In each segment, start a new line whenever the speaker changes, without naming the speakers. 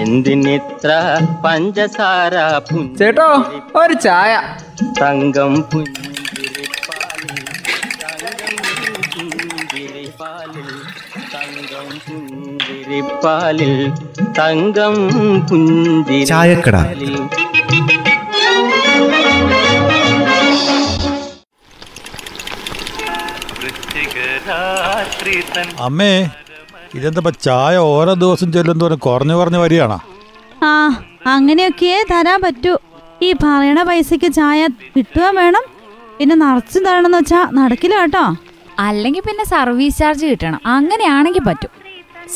എന്തിനിത്ര പഞ്ചസാര
ചേട്ടോ ഒരു ചായ.
തങ്കം പുഞ്ചിരിപ്പാലിൽ തങ്കം പുഞ്ചിരിപ്പാലിൽ തങ്കം പുഞ്ചിരി
ചായക്കട.
അമ്മേ. ഇതെന്താ ചായ ഓരോ ദിവസം ചെല്ലുന്തോറും കുറഞ്ഞു കുറഞ്ഞു വരികയാണോ?
ആ അങ്ങനെയൊക്കെയേ തരാൻ പറ്റൂ. ഈ പറയണ പൈസക്ക് ചായ കിട്ടുക വേണം? പിന്നെ നിറച്ചും തരണം വെച്ചാ നടക്കില്ല കേട്ടോ.
അല്ലെങ്കിൽ പിന്നെ സർവീസ് ചാർജ് കിട്ടണം. അങ്ങനെയാണെങ്കിൽ പറ്റും.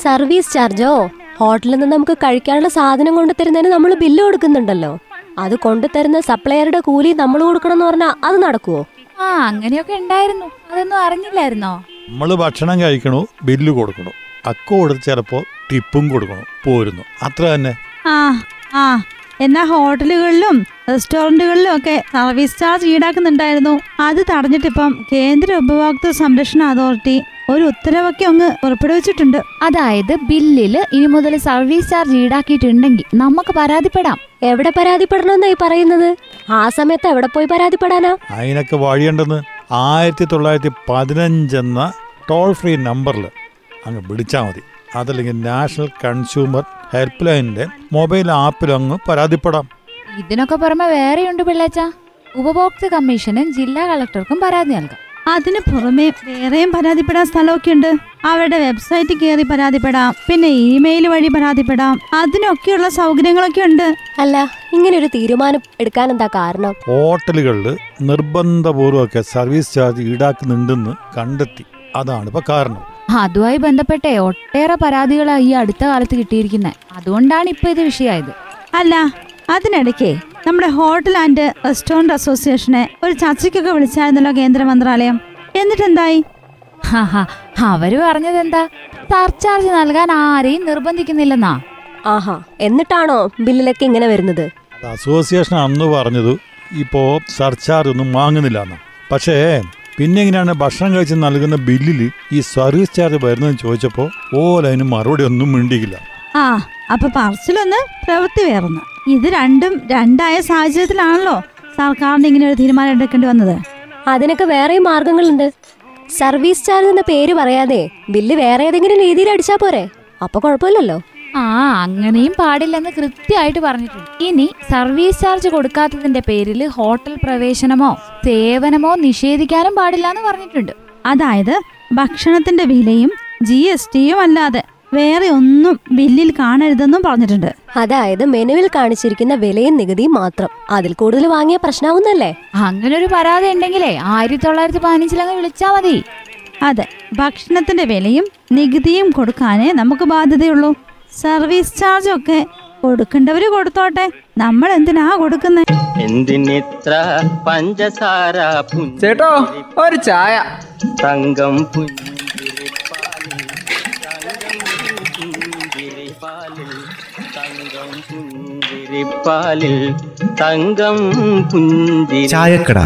സർവീസ് ചാർജോ? ഹോട്ടലിൽ നിന്ന് നമുക്ക് കഴിക്കാനുള്ള സാധനം കൊണ്ടുതരുന്നതിന് നമ്മൾ ബില്ല് കൊടുക്കുന്നുണ്ടല്ലോ. അത് കൊണ്ടുതരുന്ന സപ്ലയറുടെ കൂലി നമ്മൾ കൊടുക്കണം എന്ന് പറഞ്ഞാൽ അത് നടക്കുവോ?
ആ അങ്ങനെയൊക്കെ ഉണ്ടായിരുന്നു. അതൊന്നും അറിഞ്ഞില്ലായിരുന്നോ?
നമ്മൾ ഭക്ഷണം കഴിക്കണു ബില്ല് കൊടുക്കണു. അക്ക കൊടുത്ത് ചിലപ്പോൾ ടിപ്പും കൊടുക്കണം. പോരുന്നു. അത്ര തന്നെ.
ആ ആ. എന്നാ ഹോട്ടലുകളിലും റെസ്റ്റോറന്റുകളിലും ഒക്കെ സർവീസ് ചാർജ് ഈടാക്കുന്നുണ്ടായിരുന്നു. അത് തടഞ്ഞിട്ടിപ്പം കേന്ദ്ര ഉപഭോക്തൃ സംരക്ഷണ അതോറിറ്റി ഒരു ഉത്തരവൊക്കെ അങ്ങ് പുറപ്പെടുവിച്ചിട്ടുണ്ട്.
അതായത് ബില്ലിൽ ഇനി മുതൽ സർവീസ് ചാർജ് ഈടാക്കിയിട്ടുണ്ടെങ്കിൽ നമുക്ക് പരാതിപ്പെടാം.
എവിടെ പരാതിപ്പെടണമെന്നായി പറയുന്നത്? ആ സമയത്ത് എവിടെ പോയി പരാതിപ്പെടാനാ?
അതിനൊക്കെ വഴിയുണ്ടെന്ന് ആയിരത്തി തൊള്ളായിരത്തി പതിനഞ്ചെന്ന ടോൾ ഫ്രീ നമ്പറിൽ അങ്ങ് വിളിച്ചാൽ മതി. അതല്ലെങ്കിൽ നാഷണൽ കൺസ്യൂമർ ഹെൽപ്പ് ലൈനിന്റെ മൊബൈൽ ആപ്പിൽ അങ്ങ് പരാതിപ്പെടാം.
ഇതിനൊക്കെ പുറമെ വേറെയുണ്ട് പിള്ളേച്ച. ഉപഭോക്തൃ കമ്മീഷനും ജില്ലാ കളക്ടർക്കും പരാതി നൽകാം.
അതിന് പുറമെ വേറെയും പരാതിപ്പെടാൻ സ്ഥലമൊക്കെ ഉണ്ട് അവരുടെ വെബ്സൈറ്റ് കയറി പരാതിപ്പെടാം. പിന്നെ ഇമെയിൽ വഴി പരാതിപ്പെടാം. അതിനൊക്കെയുള്ള സൗകര്യങ്ങളൊക്കെ ഉണ്ട്.
അല്ല ഇങ്ങനെ ഒരു തീരുമാനം എടുക്കാൻ എന്താ കാരണം?
ഹോട്ടലുകളിൽ നിർബന്ധപൂർവമൊക്കെ സർവീസ് ചാർജ് ഈടാക്കുന്നുണ്ടെന്ന് കണ്ടെത്തി. അതാണ് ഇപ്പൊ കാരണം.
അതുമായി ബന്ധപ്പെട്ടേ ഒട്ടേറെ പരാതികളാണ് ഈ അടുത്ത കാലത്ത് കിട്ടിയിരിക്കുന്നത് അതുകൊണ്ടാണ് ഇപ്പൊ ഇത് വിഷയമായത്.
അല്ല അതിനിടയ്ക്ക് നമ്മുടെ ഹോട്ടൽ ആൻഡ് റെസ്റ്റോറന്റ് അസോസിയേഷനെ ഒരു ചർച്ചയ്ക്കൊക്കെ വിളിച്ചായിരുന്നല്ലോ കേന്ദ്ര മന്ത്രാലയം എന്നിട്ടെന്തായി
അവർ പറഞ്ഞത് എന്താ സർചാർജ് നൽകാൻ ആരെയും നിർബന്ധിക്കുന്നില്ലെന്നാ?
ആഹാ എന്നിട്ടാണോ ബില്ലിലൊക്കെ ഇങ്ങനെ വരുന്നത്?
അസോസിയേഷൻ അന്ന് പറഞ്ഞത് ഇപ്പോ സർചാർജ് ഒന്നും വാങ്ങുന്നില്ല പക്ഷേ പിന്നെ എങ്ങനെയാണ് ഭക്ഷണം കഴിച്ച് നൽകുന്ന ബില്ലിൽ ഈ സർവീസ് ചാർജ് വരുന്നതെന്ന് ചോദിച്ചപ്പോൾ ഓല അതിന് മറുപടി ഒന്നും മിണ്ടിയില്ല.
ആ അപ്പൊ പറച്ചിലൊന്ന് പ്രവൃത്തി വേറൊന്ന്. ഇത് രണ്ടും രണ്ടായ സാഹചര്യത്തിലാണല്ലോ സർക്കാരിന് ഇങ്ങനെ ഒരു തീരുമാനം എടുക്കേണ്ടി വന്നത്.
അതിനൊക്കെ വേറെയും മാർഗങ്ങളുണ്ട്. സർവീസ് ചാർജ് എന്ന പേര് പറയാതെ ബില്ല് വേറെ ഏതെങ്കിലും രീതിയിൽ അടിച്ചാ പോരെ. അപ്പൊ കുഴപ്പമില്ലല്ലോ.
ആ അങ്ങനെയും പാടില്ലെന്ന് കൃത്യമായിട്ട് പറഞ്ഞിട്ടുണ്ട്. ഇനി സർവീസ് ചാർജ് കൊടുക്കാത്തതിന്റെ പേരിൽ ഹോട്ടൽ പ്രവേശനമോ സേവനമോ നിഷേധിക്കാനും പാടില്ല എന്ന് പറഞ്ഞിട്ടുണ്ട്.
അതായത് ഭക്ഷണത്തിന്റെ വിലയും ജി എസ് ടിയും അല്ലാതെ വേറെ ഒന്നും ബില്ലിൽ കാണരുതെന്നും പറഞ്ഞിട്ടുണ്ട്.
അതായത് മെനുവിൽ കാണിച്ചിരിക്കുന്ന വിലയും നികുതിയും മാത്രം. അതിൽ കൂടുതൽ വാങ്ങിയ പ്രശ്നമാവുന്നല്ലേ
അങ്ങനെ ഒരു പരാതി ഉണ്ടെങ്കിലേ ആയിരത്തി തൊള്ളായിരത്തി പതിനഞ്ചിലങ്ങ് വിളിച്ചാ മതി.
അതെ ഭക്ഷണത്തിന്റെ വിലയും നികുതിയും കൊടുക്കാനേ നമുക്ക് ബാധ്യതയുള്ളൂ. സർവീസ് ചാർജ് ഒക്കെ കൊടുക്കേണ്ടവര് കൊടുത്തോട്ടെ. നമ്മൾ എന്തിനാ കൊടുക്കുന്നേ?
എന്തിനിത്ര പഞ്ചസാര
ചേട്ടോ ഒരു ചായ.
തങ്കം പുഞ്ചിരിപ്പാലിൽ തങ്കം പുഞ്ചിരിപ്പാലിൽ തങ്കം പുഞ്ചിരി
ചായക്കട.